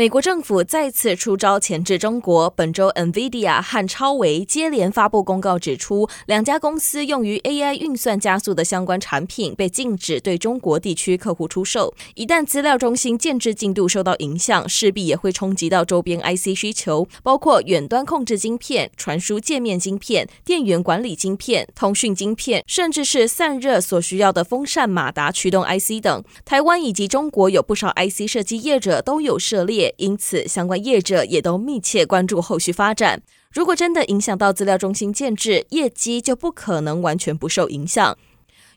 美国政府再次出招钳制中国。本周，NVIDIA 和超维接连发布公告，指出两家公司用于 AI 运算加速的相关产品被禁止对中国地区客户出售。一旦资料中心建制进度受到影响，势必也会冲击到周边 IC 需求，包括远端控制晶片、传输界面晶片、电源管理晶片、通讯晶片，甚至是散热所需要的风扇马达驱动 IC 等。台湾以及中国有不少 IC 设计业者都有涉猎。因此，相关业者也都密切关注后续发展。如果真的影响到资料中心建制，业绩就不可能完全不受影响。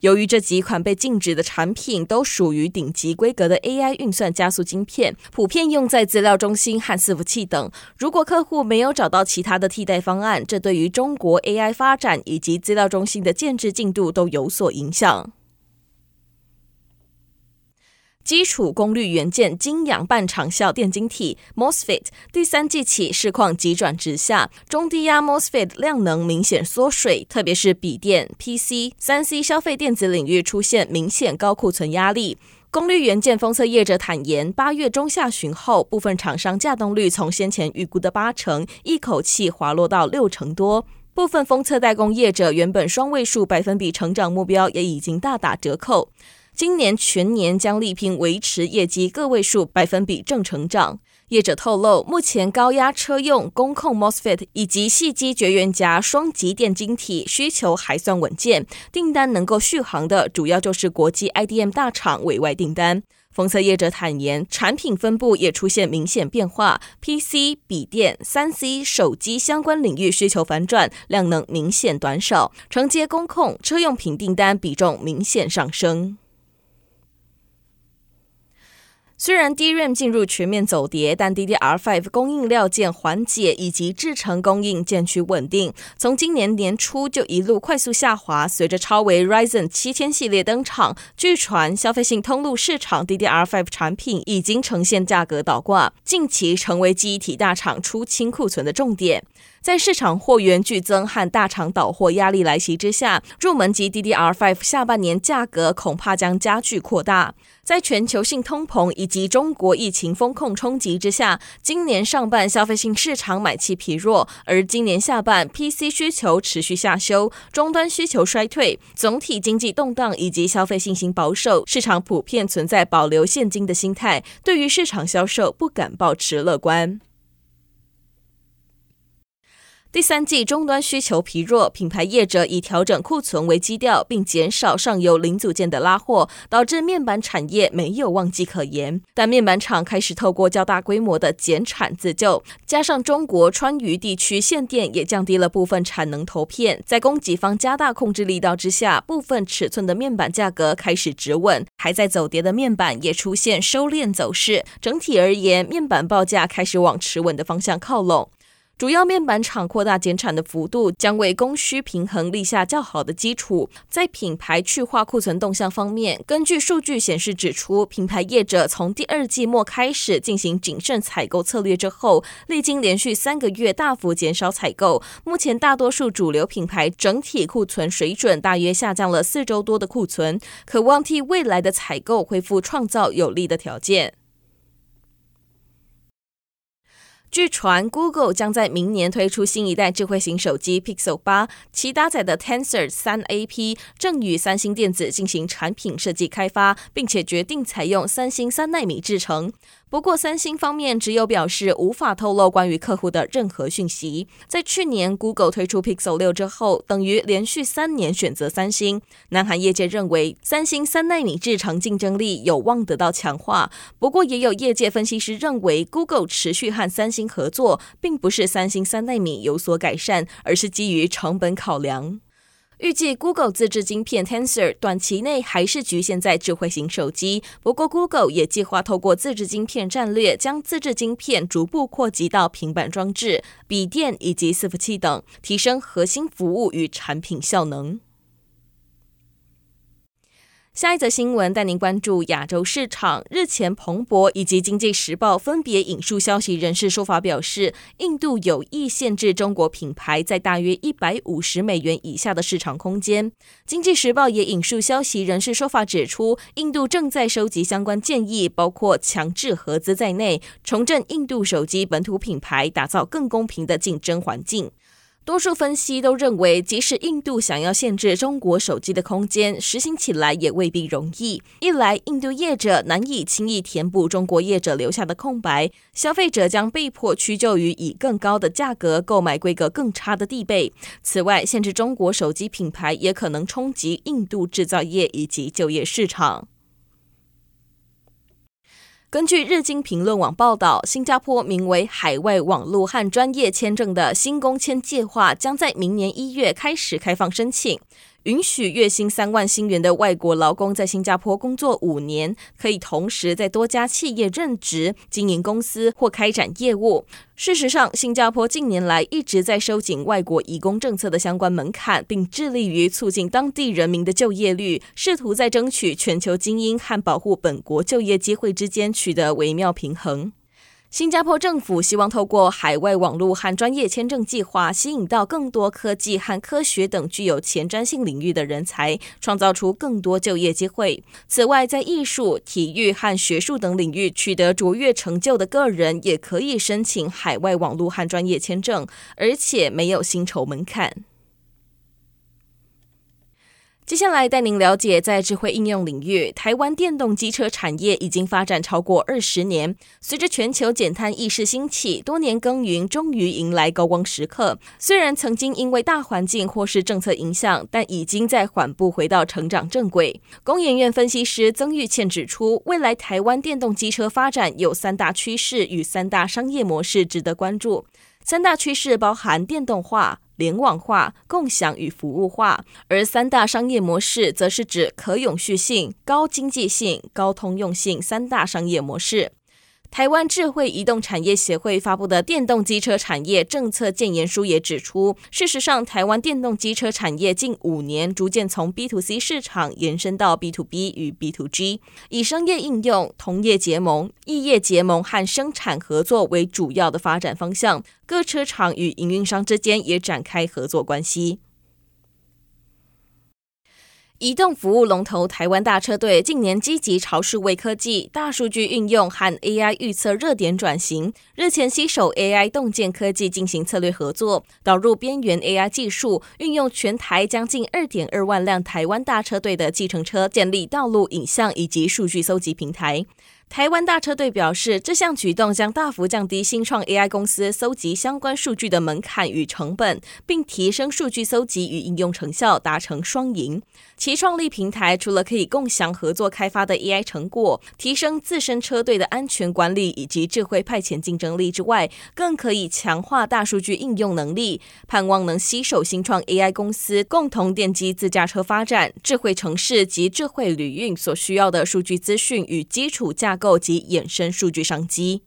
由于这几款被禁止的产品都属于顶级规格的 AI 运算加速晶片，普遍用在资料中心和伺服器等。如果客户没有找到其他的替代方案，这对于中国 AI 发展以及资料中心的建制进度都有所影响。基础功率元件晶氧半长效电晶体 MOSFET 第三季起市况急转直下，中低压 MOSFET 量能明显缩水，特别是笔电、PC、三 C 消费电子领域出现明显高库存压力。功率元件封测业者坦言，八月中下旬后，部分厂商稼动率从先前预估的八成，一口气滑落到六成多。部分封测代工业者原本双位数百分比成长目标，也已经大打折扣。今年全年将力拼维持业绩个位数百分比正成长。业者透露，目前高压车用、工控 MOSFET 以及细基绝缘夹双极电晶体需求还算稳健，订单能够续航的主要就是国际 IDM 大厂委外订单。封测业者坦言，产品分布也出现明显变化，PC、笔电、三 C、手机相关领域需求反转，量能明显短少，承接工控车用品订单比重明显上升。虽然 DRAM 进入全面走跌，但 DDR5 供应料件缓解以及制程供应渐趋稳定。从今年年初就一路快速下滑，随着超微 Ryzen 七千系列登场，据传消费性通路市场 DDR5 产品已经呈现价格倒挂，近期成为记忆体大厂出清库存的重点。在市场货源剧增和大厂倒货压力来袭之下，入门级 DDR5 下半年价格恐怕将加剧扩大。在全球性通膨以及中国疫情封控冲击之下，今年上半消费性市场买气疲弱，而今年下半 PC 需求持续下修，终端需求衰退，总体经济动荡以及消费信心保守，市场普遍存在保留现金的心态，对于市场销售不敢保持乐观。第三季终端需求疲弱，品牌业者以调整库存为基调，并减少上游零组件的拉货，导致面板产业没有旺季可言。但面板厂开始透过较大规模的减产自救，加上中国川渝地区限电也降低了部分产能投片，在供给方加大控制力道之下，部分尺寸的面板价格开始止稳，还在走跌的面板也出现收敛走势。整体而言，面板报价开始往持稳的方向靠拢。主要面板厂扩大减产的幅度，将为供需平衡立下较好的基础。在品牌去化库存动向方面，根据数据显示指出，品牌业者从第二季末开始进行谨慎采购策略之后，历经连续三个月大幅减少采购，目前大多数主流品牌整体库存水准大约下降了四周多的库存，可望替未来的采购恢复创造有利的条件。据传，Google 将在明年推出新一代智慧型手机 Pixel 八，其搭载的 Tensor 三 AP 正与三星电子进行产品设计开发，并且决定采用三星三纳米制程。不过，三星方面只有表示无法透露关于客户的任何讯息。在去年 Google 推出 Pixel 六之后，等于连续三年选择三星。南韩业界认为，三星三奈米制程竞争力有望得到强化。不过，也有业界分析师认为，Google 持续和三星合作，并不是三星三奈米有所改善，而是基于成本考量。预计 Google 自制晶片 Tensor 短期内还是局限在智慧型手机，不过 Google 也计划透过自制晶片战略，将自制晶片逐步扩及到平板装置、笔电以及伺服器等，提升核心服务与产品效能。下一则新闻带您关注亚洲市场。日前，彭博以及经济时报分别引述消息人士说法表示，印度有意限制中国品牌在大约一百五十美元以下的市场空间。经济时报也引述消息人士说法指出，印度正在收集相关建议，包括强制合资在内，重振印度手机本土品牌，打造更公平的竞争环境。多数分析都认为，即使印度想要限制中国手机的空间，实行起来也未必容易。一来，印度业者难以轻易填补中国业者留下的空白，消费者将被迫屈就于以更高的价格购买规格更差的地备。此外，限制中国手机品牌也可能冲击印度制造业以及就业市场。根据日经评论网报道，新加坡名为“海外网络和专业签证”的新工签计划将在明年一月开始开放申请。允许月薪三万新元的外国劳工在新加坡工作五年，可以同时在多家企业任职、经营公司或开展业务。事实上，新加坡近年来一直在收紧外国移工政策的相关门槛，并致力于促进当地人民的就业率，试图在争取全球精英和保护本国就业机会之间取得微妙平衡。新加坡政府希望透过海外网络和专业签证计划，吸引到更多科技和科学等具有前瞻性领域的人才，创造出更多就业机会。此外，在艺术、体育和学术等领域取得卓越成就的个人，也可以申请海外网络和专业签证，而且没有薪酬门槛。接下来带您了解，在智慧应用领域，台湾电动机车产业已经发展超过二十年。随着全球减碳意识兴起，多年耕耘终于迎来高光时刻。虽然曾经因为大环境或是政策影响，但已经在缓步回到成长正轨。工研院分析师曾玉倩指出，未来台湾电动机车发展有三大趋势与三大商业模式值得关注。三大趋势包含电动化、联网化、共享与服务化，而三大商业模式则是指可永续性、高经济性、高通用性三大商业模式。台湾智慧移动产业协会发布的电动机车产业政策建言书也指出，事实上，台湾电动机车产业近五年逐渐从 B to C 市场延伸到 B to B 与 B to G，以商业应用、同业结盟、异业结盟和生产合作为主要的发展方向，各车厂与营运商之间也展开合作关系。移动服务龙头台湾大车队近年积极朝数位科技、大数据运用和 AI 预测热点转型。日前携手 AI 洞见科技进行策略合作，导入边缘 AI 技术，运用全台将近二点二万辆台湾大车队的计程车，建立道路影像以及数据搜集平台。台湾大车队表示，这项举动将大幅降低新创 AI 公司搜集相关数据的门槛与成本，并提升数据搜集与应用成效，达成双赢。其创立平台除了可以共享合作开发的 AI 成果，提升自身车队的安全管理以及智慧派遣竞争力之外，更可以强化大数据应用能力，盼望能携手新创 AI 公司，共同奠基自驾车发展、智慧城市及智慧旅运所需要的数据资讯与基础架构。构及衍生数据商机。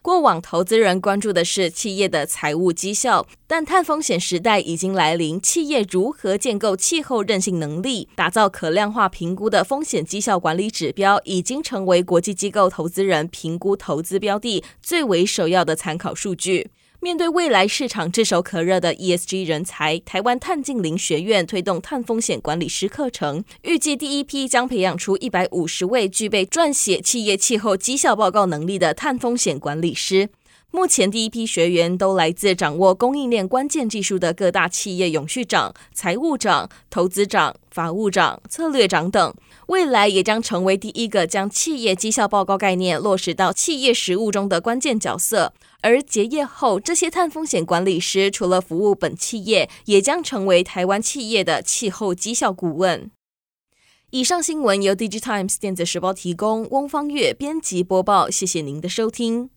过往投资人关注的是企业的财务绩效，但碳风险时代已经来临，企业如何建构气候韧性能力，打造可量化评估的风险绩效管理指标，已经成为国际机构投资人评估投资标的最为首要的参考数据。面对未来市场炙手可热的 ESG 人才，台湾碳净零学院推动碳风险管理师课程，预计第一批将培养出一百五十位具备撰写企业气候绩效报告能力的碳风险管理师。目前第一批学员都来自掌握供应链关键技术的各大企业永续长、财务长、投资长、法务长、策略长等，未来也将成为第一个将企业绩效报告概念落实到企业实务中的关键角色。而结业后，这些碳风险管理师除了服务本企业，也将成为台湾企业的气候绩效顾问。以上新闻由 DigiTimes 电子时报提供，翁方月编辑播报。谢谢您的收听。